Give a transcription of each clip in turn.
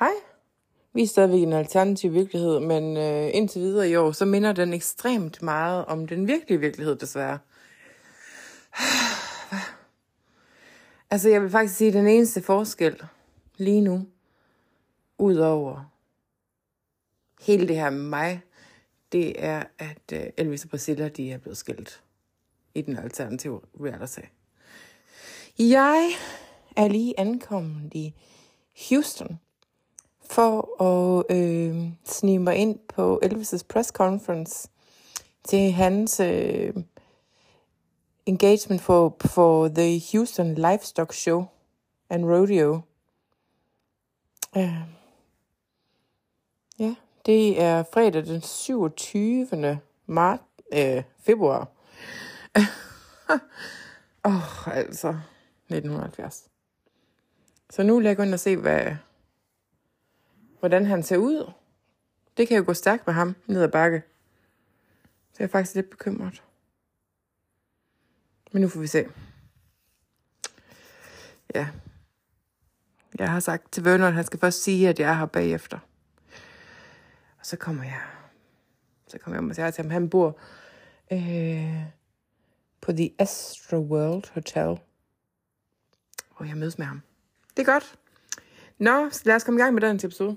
Hej. Vi er stadigvæk i en alternativ virkelighed, men øh, indtil videre i år, så minder den ekstremt meget om den virkelige virkelighed, desværre. altså, jeg vil faktisk sige, at den eneste forskel lige nu, over hele det her med mig, det er, at øh, Elvis og Priscilla, de er blevet skilt i den alternative reality. Jeg er lige ankommet i Houston for at øh, snige mig ind på Elvis' press conference til hans øh, engagement for, for The Houston Livestock Show and Rodeo. Øh, ja, det er fredag den 27. Mart, øh, februar. Åh, oh, altså 1970. Så nu vil jeg gå ind og se, hvad hvordan han ser ud. Det kan jo gå stærkt med ham ned ad bakke. Så jeg er faktisk lidt bekymret. Men nu får vi se. Ja. Jeg har sagt til Vernon, at han skal først sige, at jeg er her bagefter. Og så kommer jeg. Så kommer jeg og siger til ham, han bor øh, på The Astro World Hotel. Og jeg mødes med ham. Det er godt. Nå, så lad os komme i gang med den episode.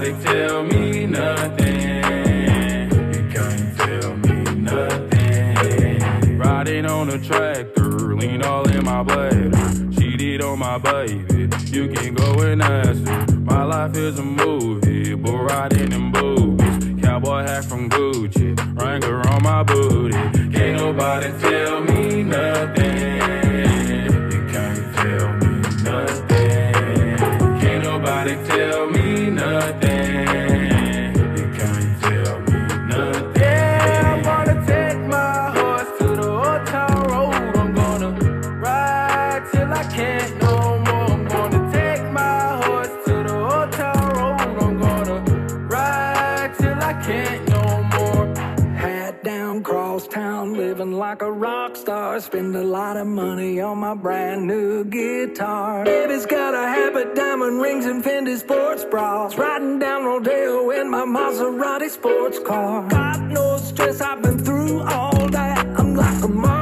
nobody tell me nothing. You can't tell me nothing. Riding on a tractor, lean all in my bladder. Cheated on my baby, you can go and ask her. My life is a movie, but riding in boobies. Cowboy hat from Gucci, Wrangler on my booty. Can't nobody tell me nothing. brand new guitar. Baby's got a habit, diamond rings, and Fendi sports bras. Riding down Rodeo in my Maserati sports car. God knows stress, I've been through all that. I'm like a mom.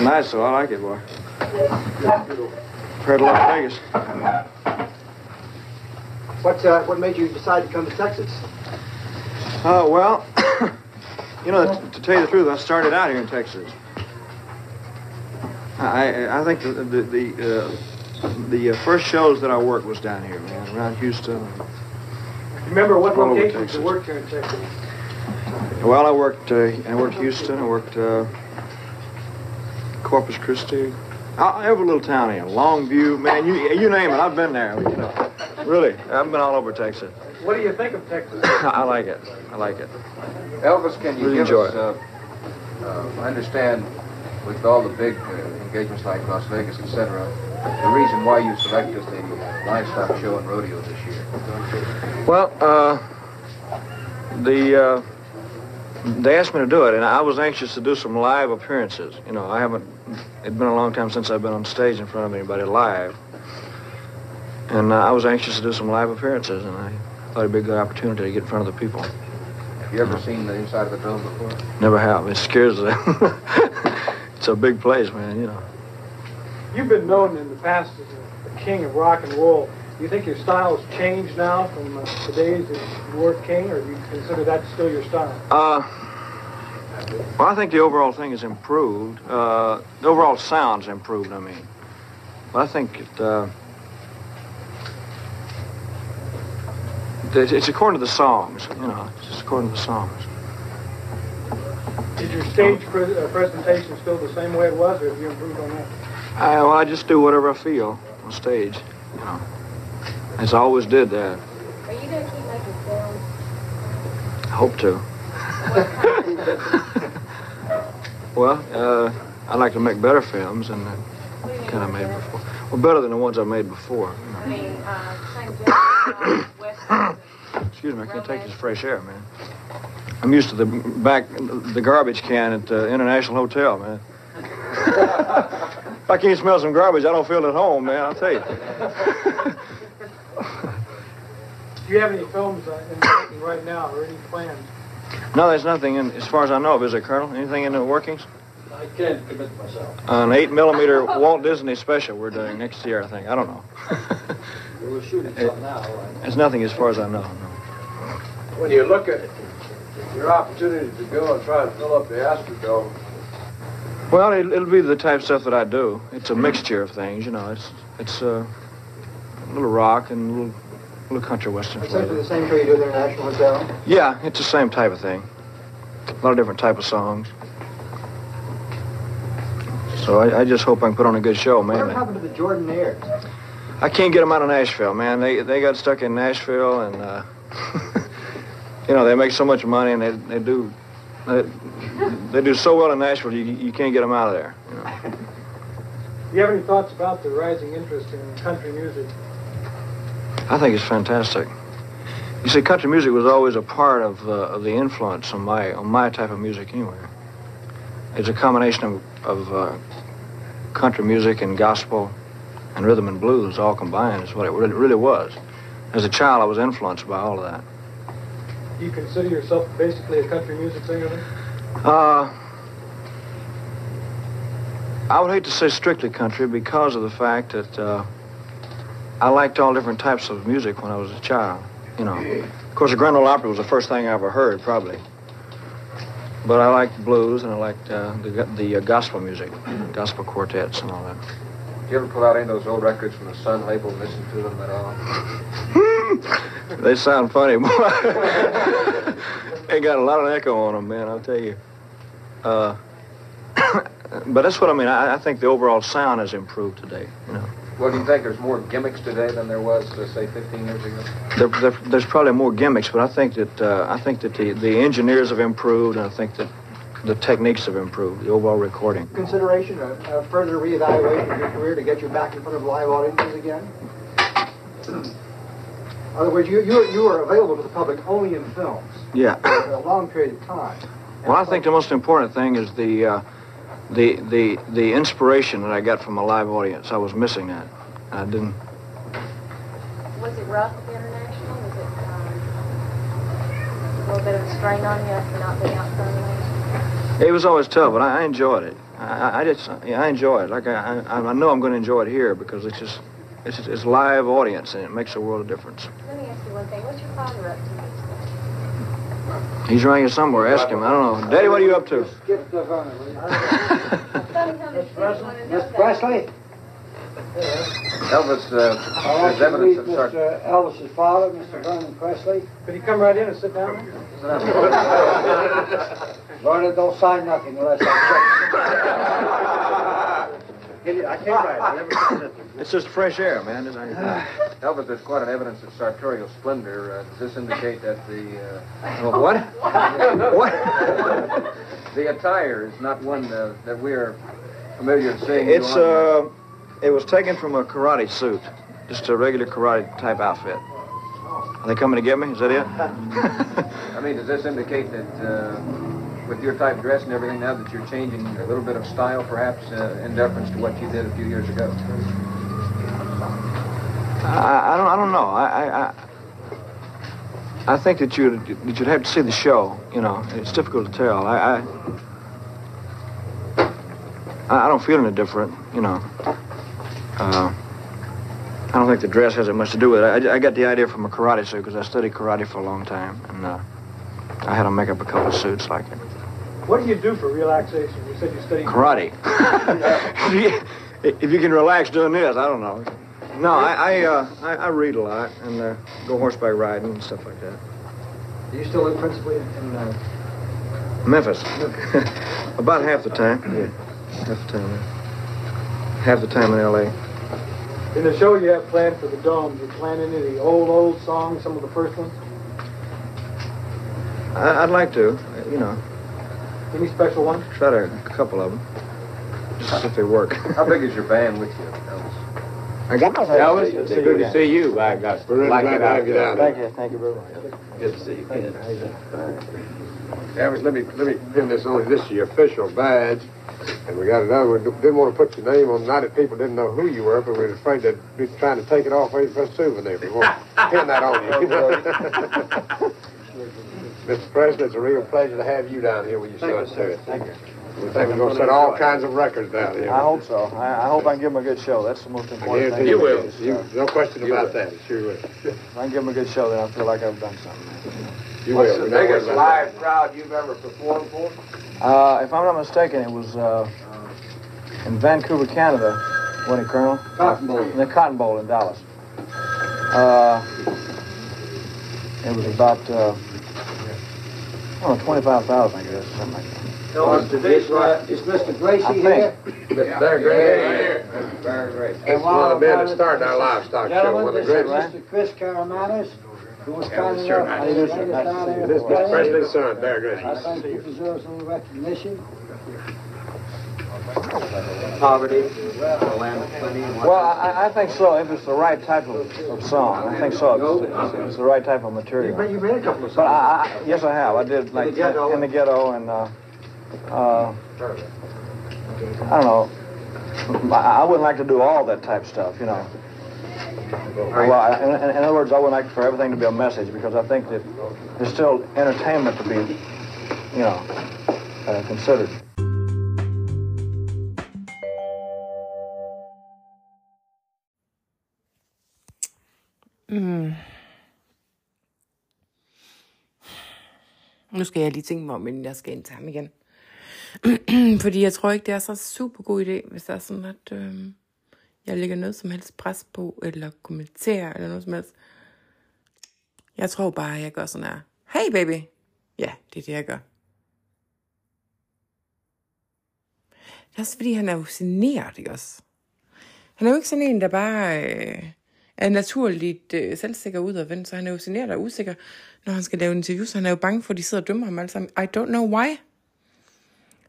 Nice, though. I like it, boy. a to Las Vegas. What, uh, what made you decide to come to Texas? Uh, well, you know, to tell you the truth, I started out here in Texas. I, I think the, the, the uh, the uh, first shows that I worked was down here, man, around Houston. Remember what locations you worked here in Texas? Well, I worked. Uh, I worked Houston. I worked uh, Corpus Christi, I, every little town here, Longview, man, you you name it, I've been there. You know, really, I've been all over Texas. What do you think of Texas? I like it. I like it. Elvis, can you really give us? Uh, uh, I understand with all the big uh, engagements like Las Vegas, etc., the reason why you selected the livestock show and rodeo this year. Well, uh, the uh, they asked me to do it, and I was anxious to do some live appearances. You know, I haven't it'd been a long time since I've been on stage in front of anybody live. And uh, I was anxious to do some live appearances, and I thought it'd be a good opportunity to get in front of the people. Have you ever seen the inside of the dome before? Never have. It scares me. it's a big place, man, you know. You've been known in the past as the king of rock and roll. Do you think your style's changed now from uh, the days of you were king, or do you consider that still your style? Uh, well, I think the overall thing is improved. Uh, the overall sound's improved, I mean. But I think it, uh, it's according to the songs, you know, it's just according to the songs. Did your stage pre- uh, presentation still the same way it was, or have you improved on that? I, well, I just do whatever I feel on stage, you know. As I always did that. Are you going to keep making films? I hope to. Well, uh, I like to make better films, and the kind of made before. Well, better than the ones I made before. Uh, uh, Excuse me, I can't take this fresh air, man. I'm used to the back, the garbage can at the uh, International Hotel, man. if I can't smell some garbage, I don't feel at home, man. I'll tell you. Do you have any films uh, right now or any plans? No, there's nothing, in, as far as I know of, is there, Colonel? Anything in the workings? I can't commit myself. An 8 millimeter Walt Disney special we're doing next year, I think. I don't know. we were shooting it, now. Right? There's nothing as far as I know. When you look at it, your opportunity to go and try to fill up the Astrodome, well, it, will be the type of stuff that I do. It's a mixture of things, you know. It's it's uh, a little rock and a little Blue Country Western Is the same show you do at the International Hotel? Yeah, it's the same type of thing. A lot of different type of songs. So I, I just hope I can put on a good show, man. What happened to the Jordan Airs? I can't get them out of Nashville, man. They they got stuck in Nashville, and uh, you know they make so much money, and they they do they, they do so well in Nashville, you you can't get them out of there. You, know? you have any thoughts about the rising interest in country music I think it's fantastic. You see, country music was always a part of, uh, of the influence on my on my type of music anyway. It's a combination of, of uh, country music and gospel and rhythm and blues all combined is what it really was. As a child, I was influenced by all of that. Do you consider yourself basically a country music singer? Then? Uh, I would hate to say strictly country because of the fact that. Uh, I liked all different types of music when I was a child, you know. Of course, the Grand Ole Opry was the first thing I ever heard, probably. But I liked blues and I liked uh, the, the uh, gospel music, gospel quartets and all that. Did you ever pull out any of those old records from the Sun label and listen to them at all? they sound funny, boy. they got a lot of echo on them, man, I'll tell you. Uh, but that's what I mean. I, I think the overall sound has improved today, you know. What do you think there's more gimmicks today than there was, uh, say, 15 years ago? There, there, there's probably more gimmicks, but I think that uh, I think that the, the engineers have improved, and I think that the techniques have improved, the overall recording. Consideration, a, a further reevaluation of your career to get you back in front of live audiences again? In other words, you, you, you are available to the public only in films. Yeah. For a long period of time. And well, I think the most important thing is the... Uh, the, the, the inspiration that I got from a live audience, I was missing that. I didn't. Was it rough international? Was it um, a little bit of a strain on you after not being out there? It was always tough, but I, I enjoyed it. I, I just, yeah, I enjoy it. Like I, I, I know I'm going to enjoy it here because it's just, it's just, it's live audience and it makes a world of difference. Let me ask you one thing. What's your father up to? He's around here somewhere. Ask him. I don't know. Daddy, what are you up to? Miss Presley? Elvis, uh, there's evidence of Mr. Elvis's father, Mr. Vernon Presley. Could he come right in and sit down? Vernon, don't sign nothing unless I check. It, I came right. I never said It's just fresh air, man. It's Albert, there's quite an evidence of sartorial splendor. Uh, does this indicate that the... Uh, well, oh, what? what? the attire is not one uh, that we are familiar with seeing. It's, uh, uh, it was taken from a karate suit. Just a regular karate type outfit. Are they coming to get me? Is that it? I mean, does this indicate that... Uh, with your type dress and everything now that you're changing a little bit of style perhaps uh, in deference to what you did a few years ago? I, I don't I don't know. I, I I think that you that you'd have to see the show. You know, it's difficult to tell. I I, I don't feel any different. You know. Uh, I don't think the dress has that much to do with it. I, I got the idea from a karate suit because I studied karate for a long time, and uh, I had to make up a couple of suits like it. What do you do for relaxation? You said you study karate. if you can relax doing this, I don't know. No, I I, uh, I, I read a lot and uh, go horseback riding and stuff like that. Do you still live principally in uh... Memphis? About half the time. Yeah, half the time. Half the time in L.A. In the show you have planned for the Dome, you plan any of the old old songs, some of the first ones? I, would like to, you know. Any special ones? Shot a couple of them. Just If they work. How big is your band with you, Elvis? I got. Elvis, it's good to see you. I got. By God, like it out. Thank you, thank you very much. Good to see you. Thank you. Elvis, let me let me pin this on. This is your official badge, and we got another. one. didn't want to put your name on. Not that people didn't know who you were, but we were afraid that we'd trying to take it off for a souvenir. We want to pin that on you. Mr. President, it's a real pleasure to have you down here with your Thank son, you, sir. Thank you. We think we're going to set all kinds of records down here. I hope so. I, I hope I can give him a good show. That's the most important thing. You will. you, no question you about will. that. Sure will. If I can give him a good show, then I feel like I've done something. You What's will. the biggest live crowd you've ever performed for? Uh, if I'm not mistaken, it was uh, in Vancouver, Canada, wasn't it, Colonel? Cotton Bowl. In the Cotton Bowl in Dallas. Uh, it was about... Uh, Oh, 25,000, I guess, something like that. Is Mr. Gracie here? Mr. Bear Grady. Mr. Bear Grady. It's one of the men that started our livestock show, one Gentlemen, of the greatest. Mr. Chris Caramanis, who was kind sure. enough to bring us down here This is today. son, Bear Grady. I think he deserves some recognition. Poverty. Well, I, I, think so. If it's the right type of, of song, I think so. It's, it's the right type of material. But you made a couple of songs. But I, I, yes, I have. I did like in the ghetto, in the ghetto and uh, uh, I don't know. I wouldn't like to do all that type stuff, you know. Well, I, in, in, other words, I would like for everything to be a message because I think that there's still entertainment to be, you know, uh, considered. Nu skal jeg lige tænke mig om, inden jeg skal ind til ham igen. Fordi jeg tror ikke, det er så super god idé, hvis det er sådan, at øh, jeg lægger noget som helst pres på, eller kommenterer, eller noget som helst. Jeg tror bare, at jeg gør sådan her. Hey baby! Ja, det er det, jeg gør. Det er også fordi, han er jo generet, ikke også? Han er jo ikke sådan en, der bare... Øh, er naturligt øh, selvsikker ud af ven, så han er jo generet og usikker, når han skal lave en interview, så han er jo bange for, at de sidder og dømmer ham alle sammen. I don't know why.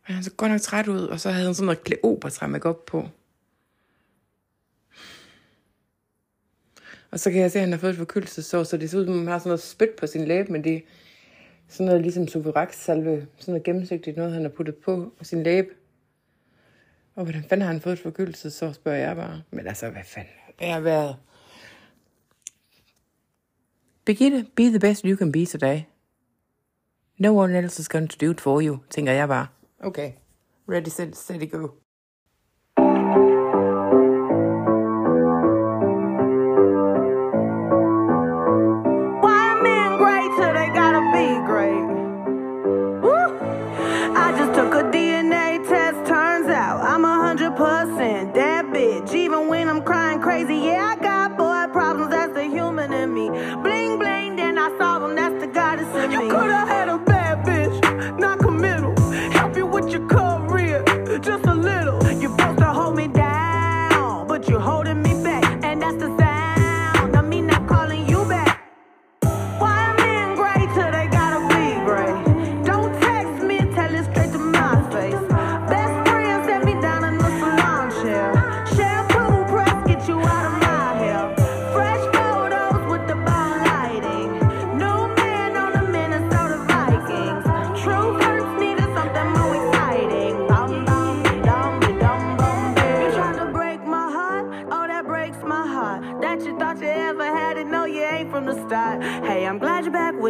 Men han så godt nok træt ud, og så havde han sådan noget kleopatra med op på. Og så kan jeg se, at han har fået et forkyldelsesår, så det ser ud, som om han har sådan noget spyt på sin læbe, men det er sådan noget ligesom salve, sådan noget gennemsigtigt noget, han har puttet på, på sin læbe. Og hvordan fanden har han fået et forkyldelsesår, spørger jeg bare. Men altså, hvad fanden? Jeg har været Birgitte, be the best you can be today. No one else is going to do it for you, tænker I bare. Okay. Ready, set, steady, go.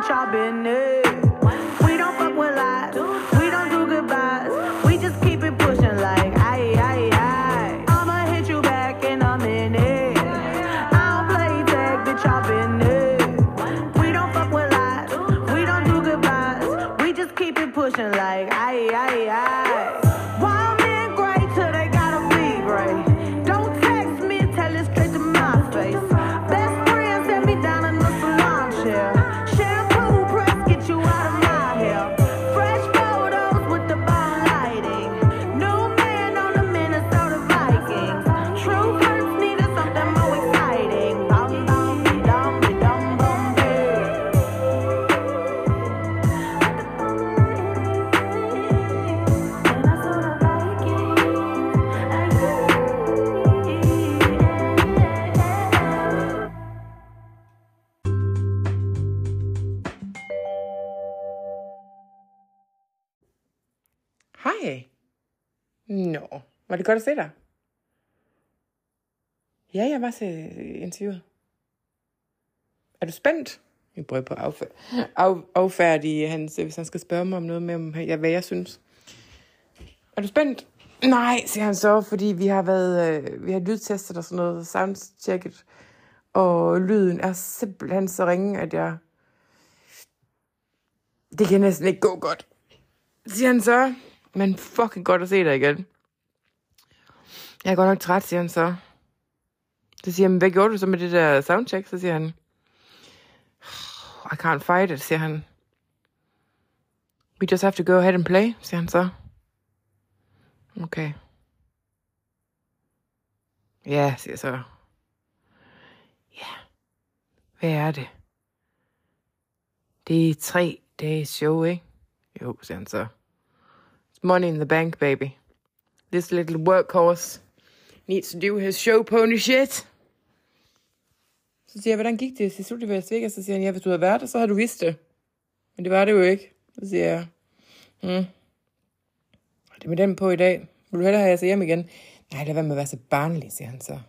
bitch, I've been there. Var det godt at se dig? Ja, jeg var til interviewet. Er du spændt? Jeg prøver på at af, affærdige hans, hvis han skal spørge mig om noget med, om, jeg, hvad jeg synes. Er du spændt? Nej, siger han så, fordi vi har været, øh, vi har lydtestet og sådan noget, soundchecket, og lyden er simpelthen så ringe, at jeg... Det kan næsten ikke gå godt, siger han så. Men fucking godt at se dig igen. Jeg er godt nok træt, siger han så. Så siger han, hvad gjorde du så med det der soundcheck? Så siger han, I can't fight it, siger han. We just have to go ahead and play, siger han så. Okay. Ja, siger så. Ja. Hvad er det? Det er tre dage show, ikke? Jo, siger han så. It's money in the bank, baby. This little workhorse needs to do his show pony shit. Så siger jeg, hvordan gik det til slut i Las Vegas? Så siger han, ja, hvis du havde været der, så havde du vidst det. Men det var det jo ikke. Så siger jeg, hmm. Det er med dem på i dag. Vil du hellere have, at jeg så hjem igen? Nej, lad være med at være så barnlig, siger han så.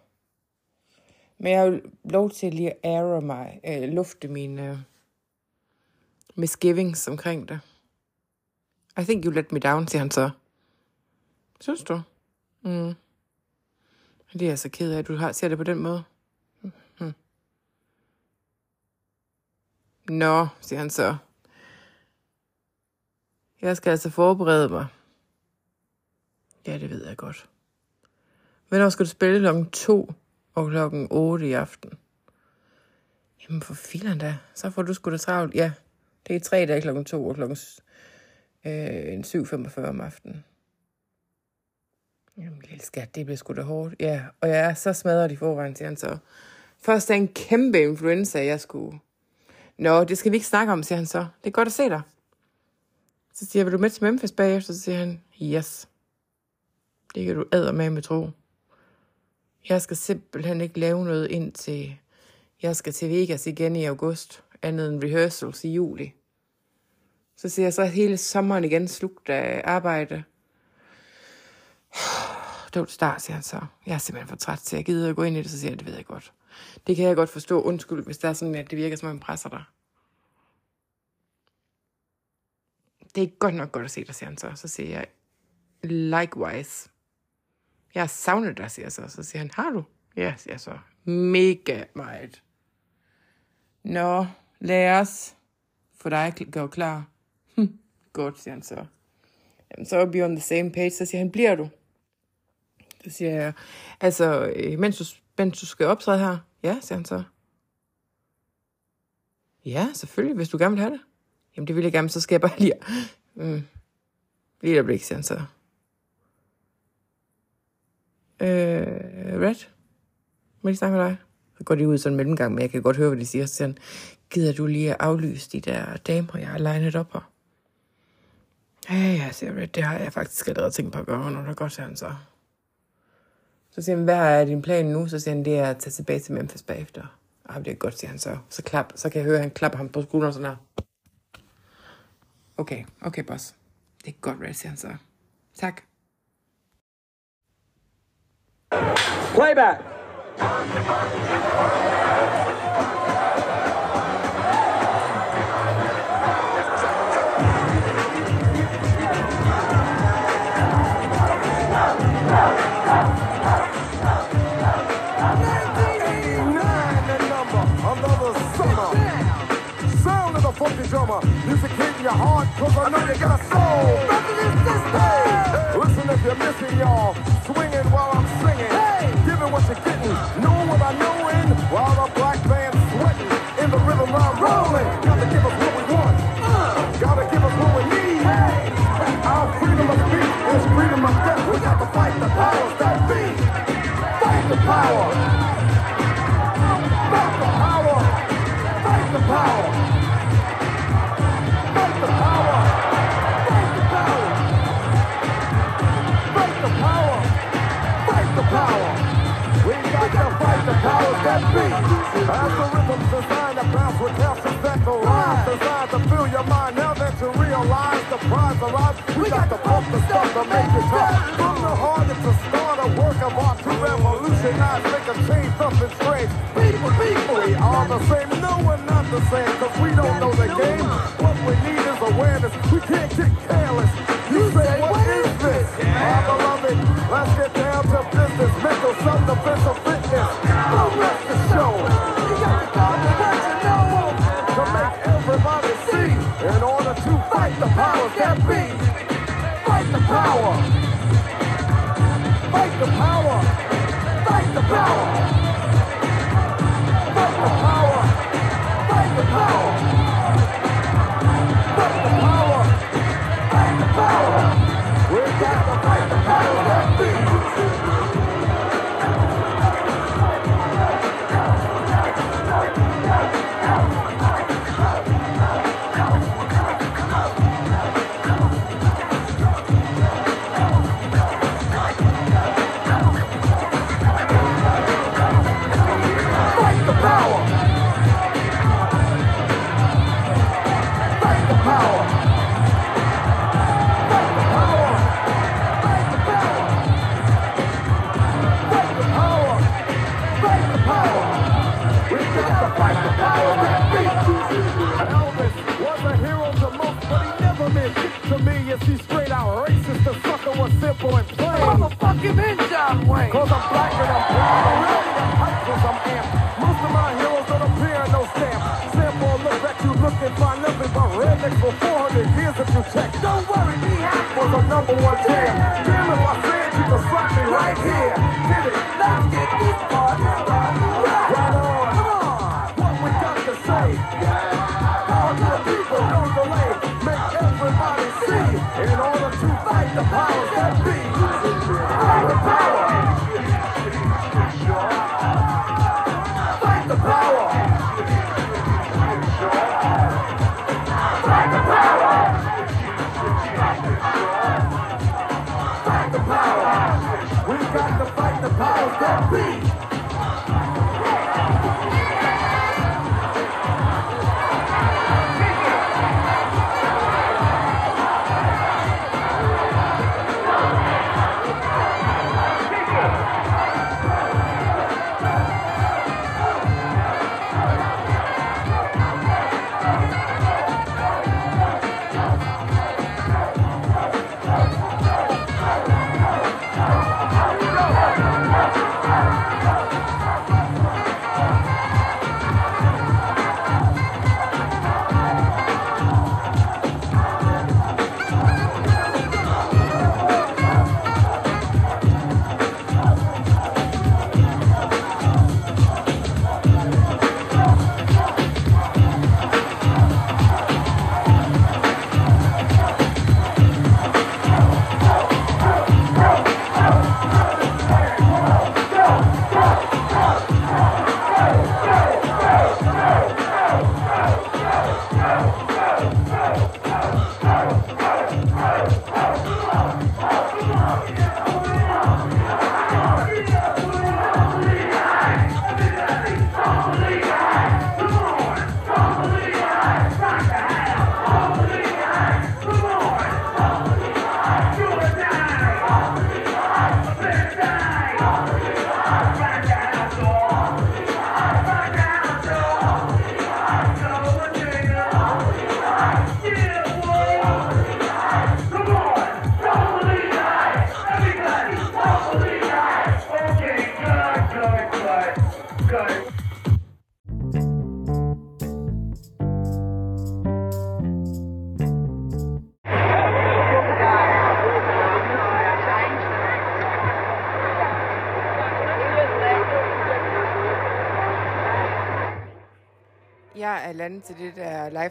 Men jeg har jo lov til lige at ære mig, øh, lufte mine øh, misgivings omkring det. I think you let me down, siger han så. Synes du? Mm. Det er jeg så ked af, at du har, ser det på den måde. Hmm. Nå, siger han så. Jeg skal altså forberede mig. Ja, det ved jeg godt. Hvornår skal du spille klokken 2 og klokken 8 i aften? Jamen for filan da, så får du sgu da travlt. Ja, det er i tre dage klokken 2 og klokken øh, 7.45 om aftenen. Jamen, lille skat, det bliver sgu da hårdt. Ja, og jeg er så smadret i forvejen, siger han så. Først er en kæmpe influenza, jeg skulle... Nå, det skal vi ikke snakke om, siger han så. Det er godt at se dig. Så siger jeg, vil du med til Memphis bagefter? Så siger han, yes. Det kan du æder med med tro. Jeg skal simpelthen ikke lave noget ind til... Jeg skal til Vegas igen i august, andet end rehearsals i juli. Så siger jeg så hele sommeren igen slugt af arbejde. Don't start, siger han så. Jeg er simpelthen for træt til, jeg gider at gå ind i det, så siger han, det ved jeg godt. Det kan jeg godt forstå. Undskyld, hvis det er sådan, at det virker, som om jeg presser dig. Det er godt nok godt at se dig, siger han så. Så siger jeg, likewise. Jeg savnet dig, siger jeg så. Så siger han, har du? Ja, siger jeg så. Mega meget. Nå, lad os få dig gå klar. Hm, godt, siger han så. Jamen, så er vi on the same page, så siger han, bliver du? Så siger jeg, altså, øh, mens du, mens du skal optræde her? Ja, siger han så. Ja, selvfølgelig, hvis du gerne vil have det. Jamen, det vil jeg gerne, så skal jeg bare lige... Mm. Lige et øjeblik, siger han så. Øh, Red? Må jeg lige snakke med dig? Så går de ud i sådan en mellemgang, men jeg kan godt høre, hvad de siger. Så siger han, gider du lige at aflyse de der damer, jeg har legnet op her? Ja, ja, siger Red, det har jeg faktisk allerede tænkt på at gøre, når det er godt, siger han så. Så siger han, hvad er din plan nu? Så siger han, det er at tage tilbage til Memphis bagefter. Ah, det er godt, siger han så. Så, klap, så kan jeg høre, at han klapper ham på skulderen sådan her. Okay, okay, boss. Det er godt, Red, siger han så. Tak. Playback. Algorithms designed to bounce with health and that go Designed to fill your mind now that you realize the prize arrives. We, we got, got the pump to start to make it tough. From the heart, it's a start, a work of art to revolutionize, make a change, something strange. People, people, we all the same. No, we're not the same, cause we don't know the game. What we need is awareness. We can't kick We'll beat. Elvis was a hero to most, but he never meant to me. If he's straight out racist, the sucker was simple and plain. Motherfucking in John Wayne. Cause I'm black and I'm proud. I'm really to hype cause I'm amped. Most of my heroes don't appear in no stamp. Simple, look at you looking for nothing but rednecks for 400 years if you check. Don't worry, me happy. was the number one jam. Damn if I said you could slap me right here. Did it? Let's get this Happy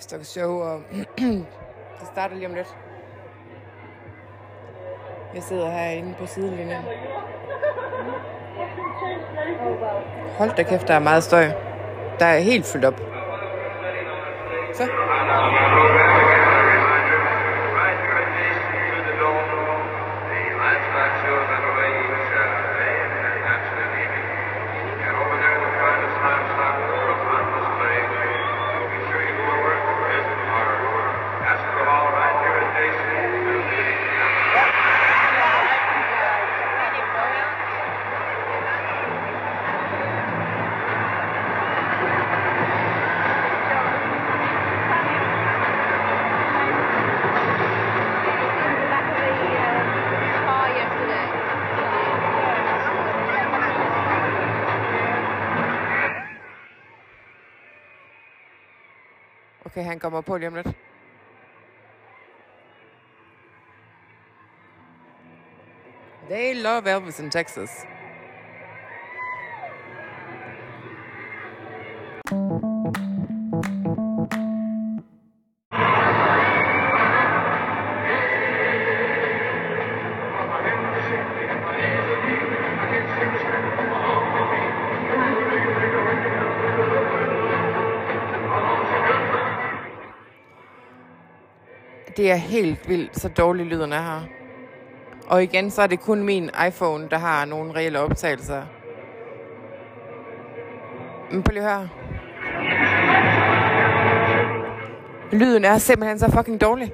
livestock show, og det starter lige om lidt. Jeg sidder herinde på sidelinjen. Hold da kæft, der er meget støj. Der er helt fyldt op. Så. hän kommer They love Elvis in Texas. Det er helt vildt, så dårlig lyden er her. Og igen, så er det kun min iPhone, der har nogle reelle optagelser. Men prøv lige her. Lyden er simpelthen så fucking dårlig.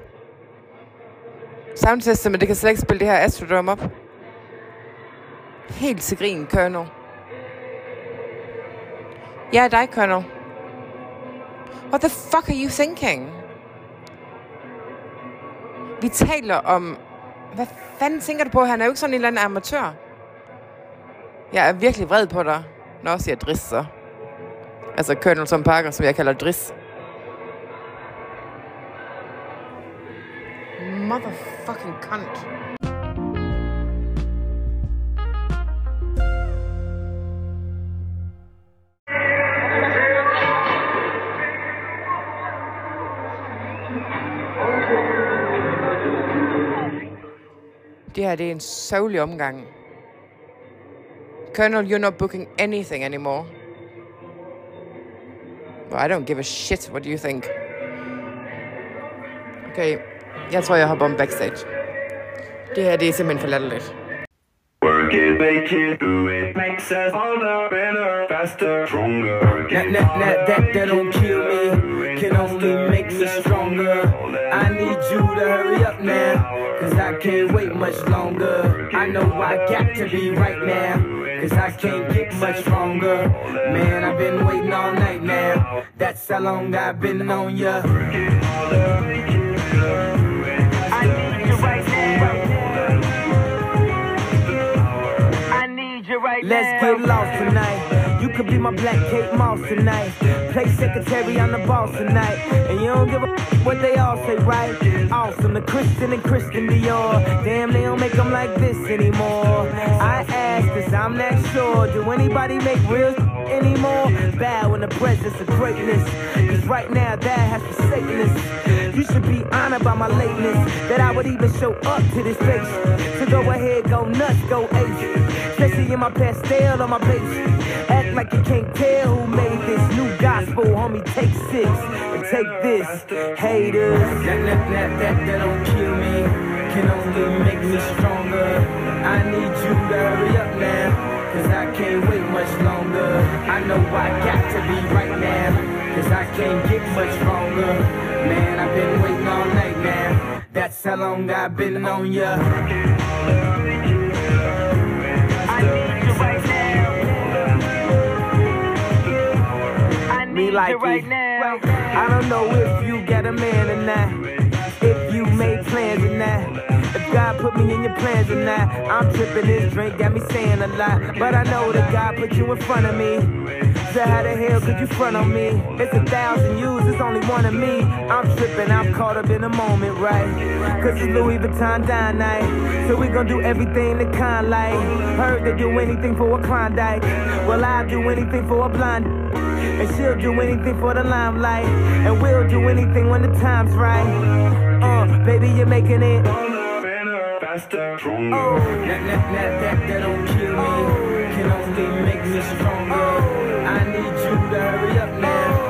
men det kan slet ikke spille det her Astrodome op. Helt til grin, Kørno. Ja, dig, Colonel. What the fuck are you thinking? Vi taler om... Hvad fanden tænker du på? Han er jo ikke sådan en eller anden amatør. Jeg er virkelig vred på dig, når jeg siger Driss så. Altså Colonel Tom Parker, som jeg kalder Driss. Motherfucking cunt. Det her, det er en sørgelig omgang. Colonel, you're not booking anything anymore. Well, I don't give a shit what do you think. Okay, jeg tror, jeg hopper om backstage. Det her, det er simpelthen for latterligt. Work it, make it, do it, makes us harder, better, faster, stronger. Nah, nah, nah, that, that don't kill me, can only make us stronger to hurry up, man. Cause I can't wait much longer. I know I got to be right now. Cause I can't get much longer. Man, I've been waiting all night now. That's how long I've been on ya. I need you right now. I need you right now. Let's get lost tonight. You could be my black Kate Moss tonight. Play secretary on the ball tonight. And you don't give a what they all say, right? Awesome, the Christian and Christian Dior. Damn, they don't make them like this anymore. I ask this, I'm not sure. Do anybody make real anymore? Bow in the presence of greatness. Cause right now, that has forsaken us. You should be honored by my lateness. That I would even show up to this place. So go ahead, go nuts, go ace. Especially in my pastel on my page. Act like you can't tell who made this new gospel. Homie, take six and take this. Haters. That, that, that, that, that don't kill me. Can only make me stronger. I need you to hurry up now. Cause I can't wait much longer. I know I got to be right now. Cause I can't get much longer. Man, I've been waiting all night now. That's how long I've been on ya. me like it. Right now. I don't know if you get a man or not. If you made plans or not. If God put me in your plans or not. I'm tripping this drink, got me saying a lot. But I know that God put you in front of me. So how the hell could you front on me? It's a thousand yous, it's only one of me. I'm tripping, I'm caught up in a moment, right? Cause it's Louis Vuitton dine night. So we gon' do everything the kind like. Heard they do anything for a Klondike. Well, i would do anything for a blind. And she'll do anything for the limelight. And we'll do anything when the time's right. Uh, baby, you're making it. Faster, oh. stronger. Oh. That, that, that, that, don't kill me. Can only make me stronger. Oh. I need you to hurry up now.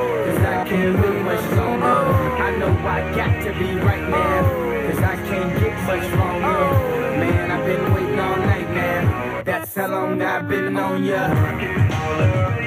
I can't live much longer. Oh. I know I got to be right now. I can't get much longer. Man, I've been waiting all night now. That's how long I've been on ya.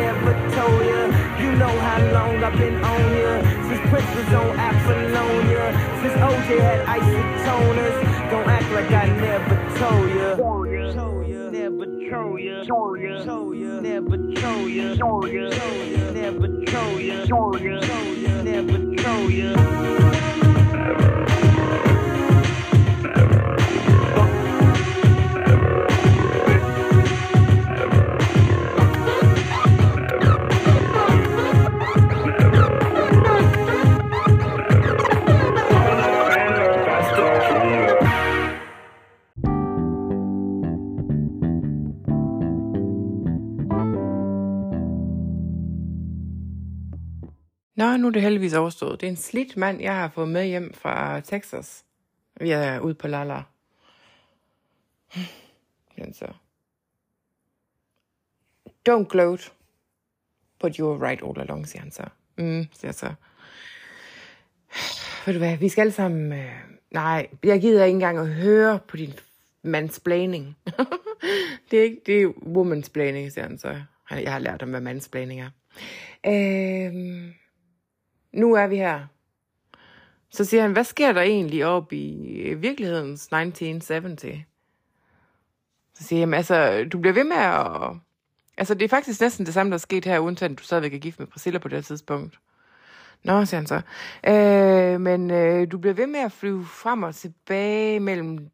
never told ya. You know how long I've been on ya. Since Prince was on Apollonia. Since OJ had isotoners. Don't act like I never told ya. Never told ya. Never told ya. Never told ya. Never told ya. Never told ya. Nå, nu er det heldigvis overstået. Det er en slidt mand, jeg har fået med hjem fra Texas. Vi er ude på Lala. Men så. Don't gloat, but you were right all along, siger han så. Mm, siger så. Ved du hvad, vi skal alle sammen... Øh, nej, jeg gider ikke engang at høre på din mansplaining. det er ikke, det er womansplaining, siger han så. Jeg har lært om, hvad mansplaining er. Øh, nu er vi her. Så siger han, hvad sker der egentlig op i øh, virkelighedens 1970? Så siger han, altså, du bliver ved med at... Altså, det er faktisk næsten det samme, der er sket her, at du stadigvæk er gift med Priscilla på det tidspunkt. Nå, siger han så. Øh, men øh, du bliver ved med at flyve frem og tilbage mellem...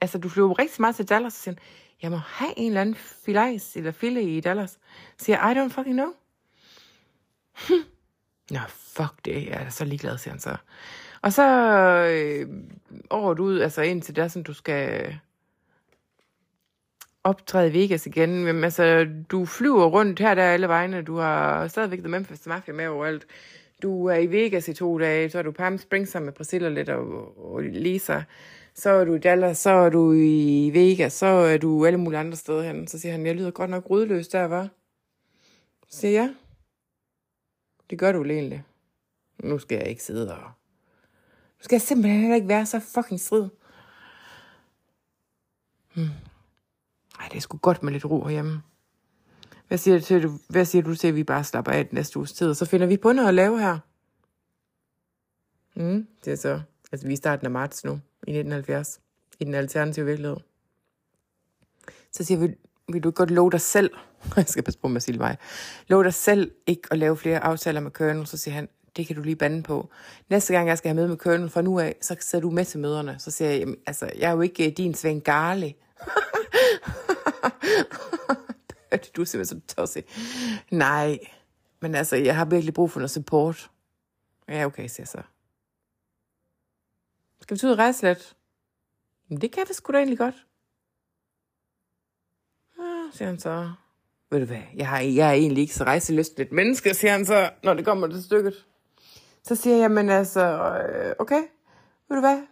Altså, du flyver rigtig meget til Dallas, og siger han, jeg må have en eller anden filajs eller file i Dallas. Så siger I don't fucking know. Nå, fuck det, jeg er så ligeglad, siger han så. Og så øh, året ud, altså indtil der, som du skal optræde i Vegas igen. Men altså, du flyver rundt her der alle vegne. Du har stadigvæk The Memphis Mafia med overalt. Du er i Vegas i to dage, så er du Palm Springs sammen med Priscilla lidt og, og Lisa. Så er du i Dallas, så er du i Vegas, så er du alle mulige andre steder hen. Så siger han, jeg lyder godt nok rydløs der, var. Så siger jeg, ja. Det gør du egentlig. Nu skal jeg ikke sidde og... Nu skal jeg simpelthen heller ikke være så fucking strid. Hmm. det er sgu godt med lidt ro herhjemme. Hvad siger, du til, hvad siger du til, at vi bare slapper af den næste uges tid, og så finder vi på noget at lave her? Mm, det er så. Altså, vi er starten af marts nu, i 1970, i den alternative virkelighed. Så siger vi, vil du ikke godt love dig selv, jeg skal passe på med at sige mig, love dig selv ikke at lave flere aftaler med Colonel, så siger han, det kan du lige bande på. Næste gang, jeg skal have møde med Colonel fra nu af, så sidder du med til møderne. Så siger jeg, altså, jeg er jo ikke øh, din Svend Garli. du er simpelthen så tosset. Nej, men altså, jeg har virkelig brug for noget support. Ja, okay, siger jeg så. Skal vi tage ud og rejse lidt? det kan vi sgu da egentlig godt siger han så. Ved du hvad, jeg, har, jeg er egentlig ikke så rejseløst et menneske, siger han så, når det kommer til stykket. Så siger jeg, men altså, øh, okay, ved du hvad,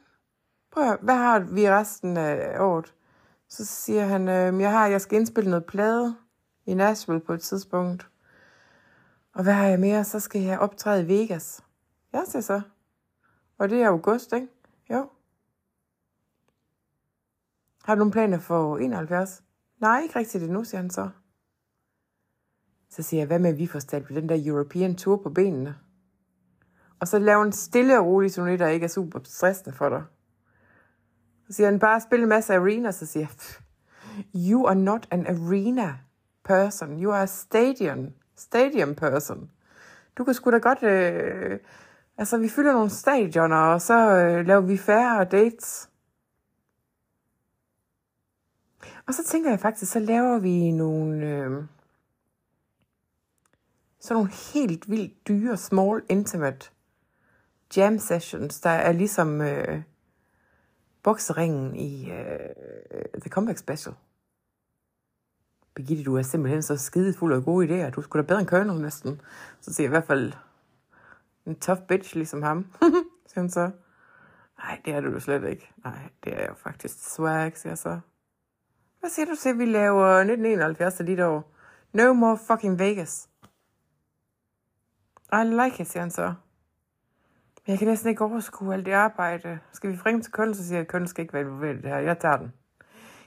prøv at, hvad har vi resten af året? Så siger han, øh, jeg, har, jeg skal indspille noget plade i Nashville på et tidspunkt. Og hvad har jeg mere? Så skal jeg optræde i Vegas. Jeg siger så. Og det er august, ikke? Jo. Har du nogle planer for 71? Nej, ikke rigtigt endnu, siger han så. Så siger jeg, hvad med, at vi får stablet den der European Tour på benene? Og så lave en stille og rolig turné, der ikke er super stressende for dig. Så siger han, bare spille en masse arena, så siger jeg, you are not an arena person, you are a stadium, stadium person. Du kan sgu da godt, øh, altså vi fylder nogle stadioner, og så øh, laver vi færre dates. Og så tænker jeg faktisk, så laver vi nogle... Øh, sådan nogle helt vildt dyre, small, intimate jam sessions, der er ligesom øh, bokseringen i øh, The Comeback Special. Birgitte, du er simpelthen så skide fuld af gode idéer. Du skulle da bedre end Colonel næsten. Så siger jeg i hvert fald en tough bitch ligesom ham. siger han så. Nej, det er du jo slet ikke. Nej, det er jo faktisk swag, siger jeg så. Hvad siger du til, at vi laver 1971 af dit år? No more fucking Vegas. I like it, siger han så. Men jeg kan næsten ikke overskue alt det arbejde. Skal vi ringe til kunden, så siger jeg, at kunden skal ikke være involveret i det her. Jeg tager den.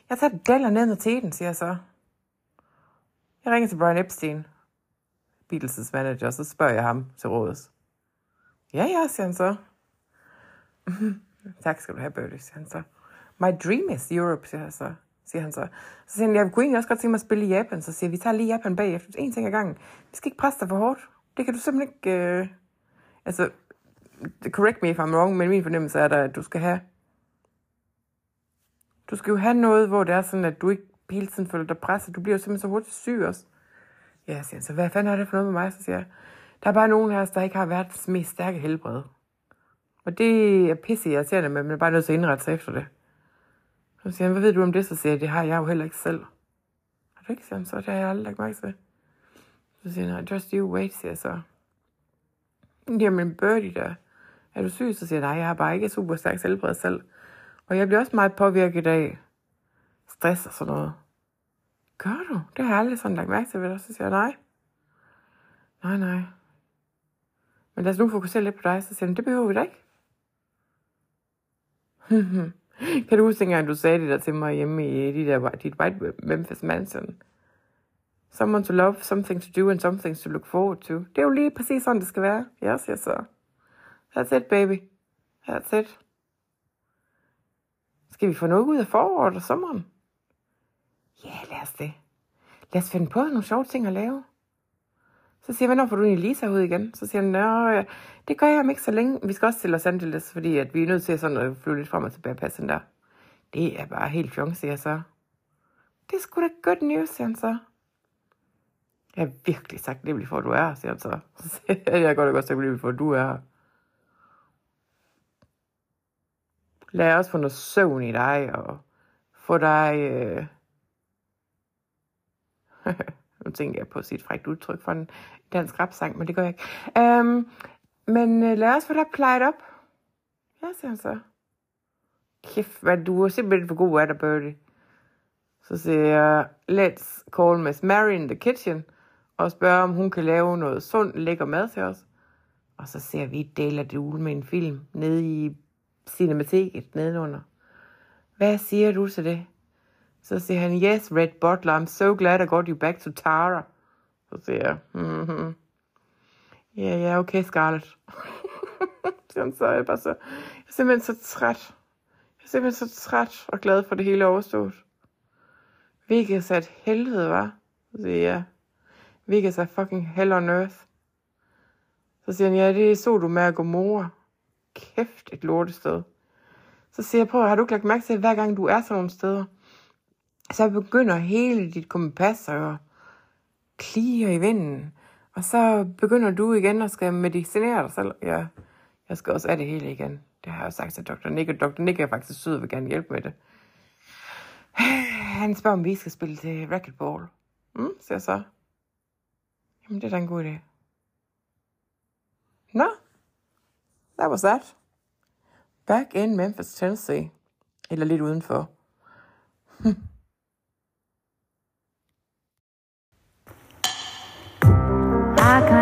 Jeg tager daller ned med teten, siger jeg så. Jeg ringer til Brian Epstein, Beatles' manager, og så spørger jeg ham til rådes. Ja, ja, siger han så. tak skal du have, Bertie, siger han så. My dream is Europe, siger jeg så siger han så. Så siger han, jeg kunne egentlig også godt tænke mig at spille i Japan. Så siger vi tager lige Japan bagefter. En ting ad gangen. Vi skal ikke presse dig for hårdt. Det kan du simpelthen ikke... Øh... Altså, correct me if I'm wrong, men min fornemmelse er da, at du skal have... Du skal jo have noget, hvor det er sådan, at du ikke hele tiden føler dig presset. Du bliver jo simpelthen så hurtigt syg også. Ja, siger han så. Hvad fanden er det for noget med mig? Så siger jeg, der er bare nogen af os, der ikke har været mest stærke helbred. Og det er pisse med, men jeg er bare nødt til at indrette sig efter det. Så siger han, hvad ved du om det? Så siger jeg, det har jeg jo heller ikke selv. Har du ikke, sådan, så det har jeg aldrig lagt mærke til. Så siger han, just you wait, siger jeg så. Jamen, Birdie der, er du syg? Så siger jeg, nej, jeg har bare ikke super stærkt selvbred selv. Og jeg bliver også meget påvirket af stress og sådan noget. Gør du? Det har jeg aldrig sådan lagt mærke til ved dig. Så siger jeg, nej. Nej, nej. Men lad os nu fokusere lidt på dig. Så siger han, det behøver vi da ikke. Kan du huske, at du sagde det der til mig hjemme i de der, dit White Memphis Mansion? Someone to love, something to do, and something to look forward to. Det er jo lige præcis sådan, det skal være. Yes, yes, så. That's it, baby. That's it. Skal vi få noget ud af foråret og sommeren? Ja, yeah, lad os det. Lad os finde på nogle sjove ting at lave. Så siger jeg, hvornår får du en Lisa ud igen? Så siger han, øh, det gør jeg ikke så længe. Vi skal også til Los Angeles, fordi at vi er nødt til sådan at flyve lidt frem og tilbage passen der. Det er bare helt fjong, siger jeg så. Det er sgu da good news, siger han så. Jeg har virkelig taknemmelig for, at du er her, siger han så. så jeg er godt og godt taknemmelig for, at du er her. Lad os få noget søvn i dig, og få dig... Øh... Nu tænker jeg på at sige et frækt udtryk for en dansk rapsang, men det gør jeg ikke. Øhm, men øh, lad os få dig plejet op. Ja, siger han så. Kæft, hvad du er simpelthen for god af dig, Birdie. Så siger jeg, let's call Miss Mary in the kitchen og spørge, om hun kan lave noget sundt, lækker mad til os. Og så ser vi et del af det uge med en film nede i cinematiket nedenunder. Hvad siger du til det? Så siger han, yes, Red Butler, I'm so glad I got you back to Tara. Så siger jeg, mm Ja, ja, okay, Scarlett. så er jeg bare så... Jeg er simpelthen så træt. Jeg er simpelthen så træt og glad for det hele overstået. Hvilket er et helvede, var. Så siger jeg, hvilket er fucking hell on earth. Så siger han, ja, det så du med at gå mor. Kæft et lortested. Så siger jeg, prøv, har du ikke lagt mærke til, at hver gang du er sådan nogle steder, så begynder hele dit kompas at klige i vinden. Og så begynder du igen at skal medicinere dig selv. Ja, jeg skal også af det hele igen. Det har jeg jo sagt til Dr. Nick, og Dr. Nick er faktisk sød og vil gerne hjælpe med det. Han spørger, om vi skal spille til racquetball. Mm, siger jeg så. Jamen, det er da en god idé. Nå, no, that was that. Back in Memphis, Tennessee. Eller lidt udenfor. 打开。